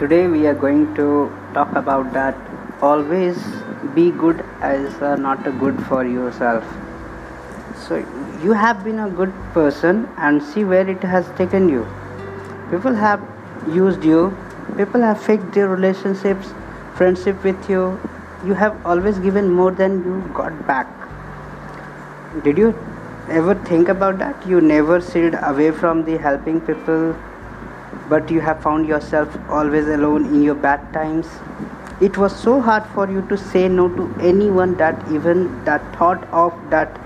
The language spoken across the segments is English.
Today we are going to talk about that always be good as uh, not good for yourself. So you have been a good person and see where it has taken you. People have used you, people have faked their relationships, friendship with you. You have always given more than you got back. Did you ever think about that? You never shied away from the helping people, but you have found yourself always alone in your bad times. It was so hard for you to say no to anyone that even that thought of that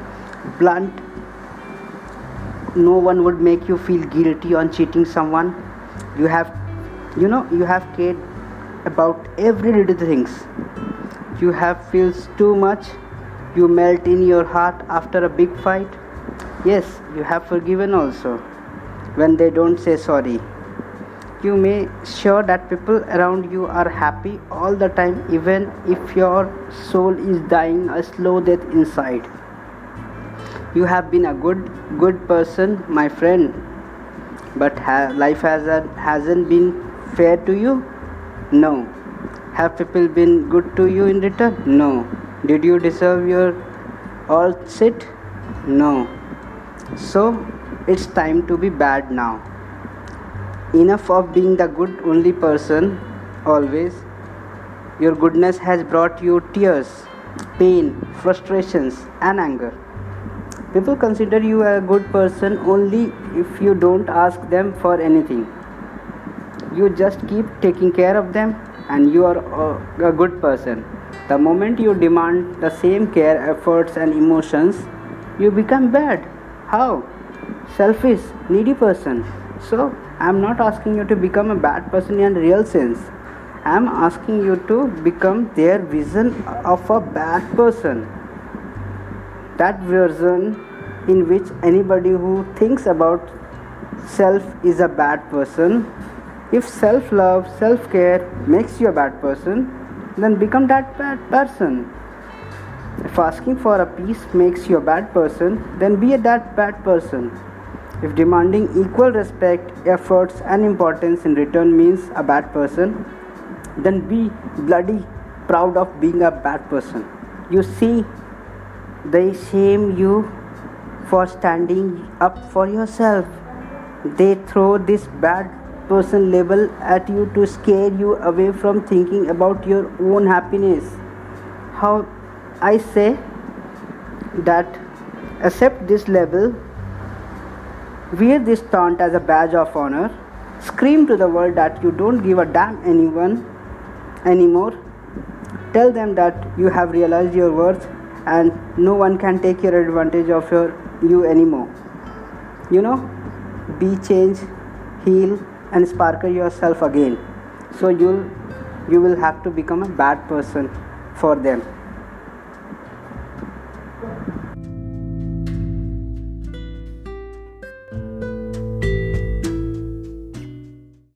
blunt no one would make you feel guilty on cheating someone. You have you know you have cared about every little things. You have feels too much. You melt in your heart after a big fight. Yes you have forgiven also when they don't say sorry you may sure that people around you are happy all the time even if your soul is dying a slow death inside. You have been a good good person my friend but ha- life hasn't hasn't been fair to you? No. Have people been good to you in return? No. Did you deserve your all sit no. So it's time to be bad now enough of being the good only person always your goodness has brought you tears pain frustrations and anger People consider you a good person only if you don't ask them for anything. You just keep taking care of them and you are a good person. The moment you demand the same care, efforts, and emotions, you become bad. How? Selfish, needy person. So, I am not asking you to become a bad person in real sense. I am asking you to become their vision of a bad person. That version in which anybody who thinks about self is a bad person. If self love self care makes you a bad person then become that bad person. If asking for a peace makes you a bad person then be a that bad person if demanding equal respect efforts and importance in return means a bad person then be bloody proud of being a bad person you see they shame you for standing up for yourself. They throw this bad person label at you to scare you away from thinking about your own happiness. How I say that accept this label, wear this taunt as a badge of honor, scream to the world that you don't give a damn anyone anymore. Tell them that you have realized your worth and no one can take your advantage of your you anymore. You know be change heal and sparkle yourself again. So you'll you will have to become a bad person for them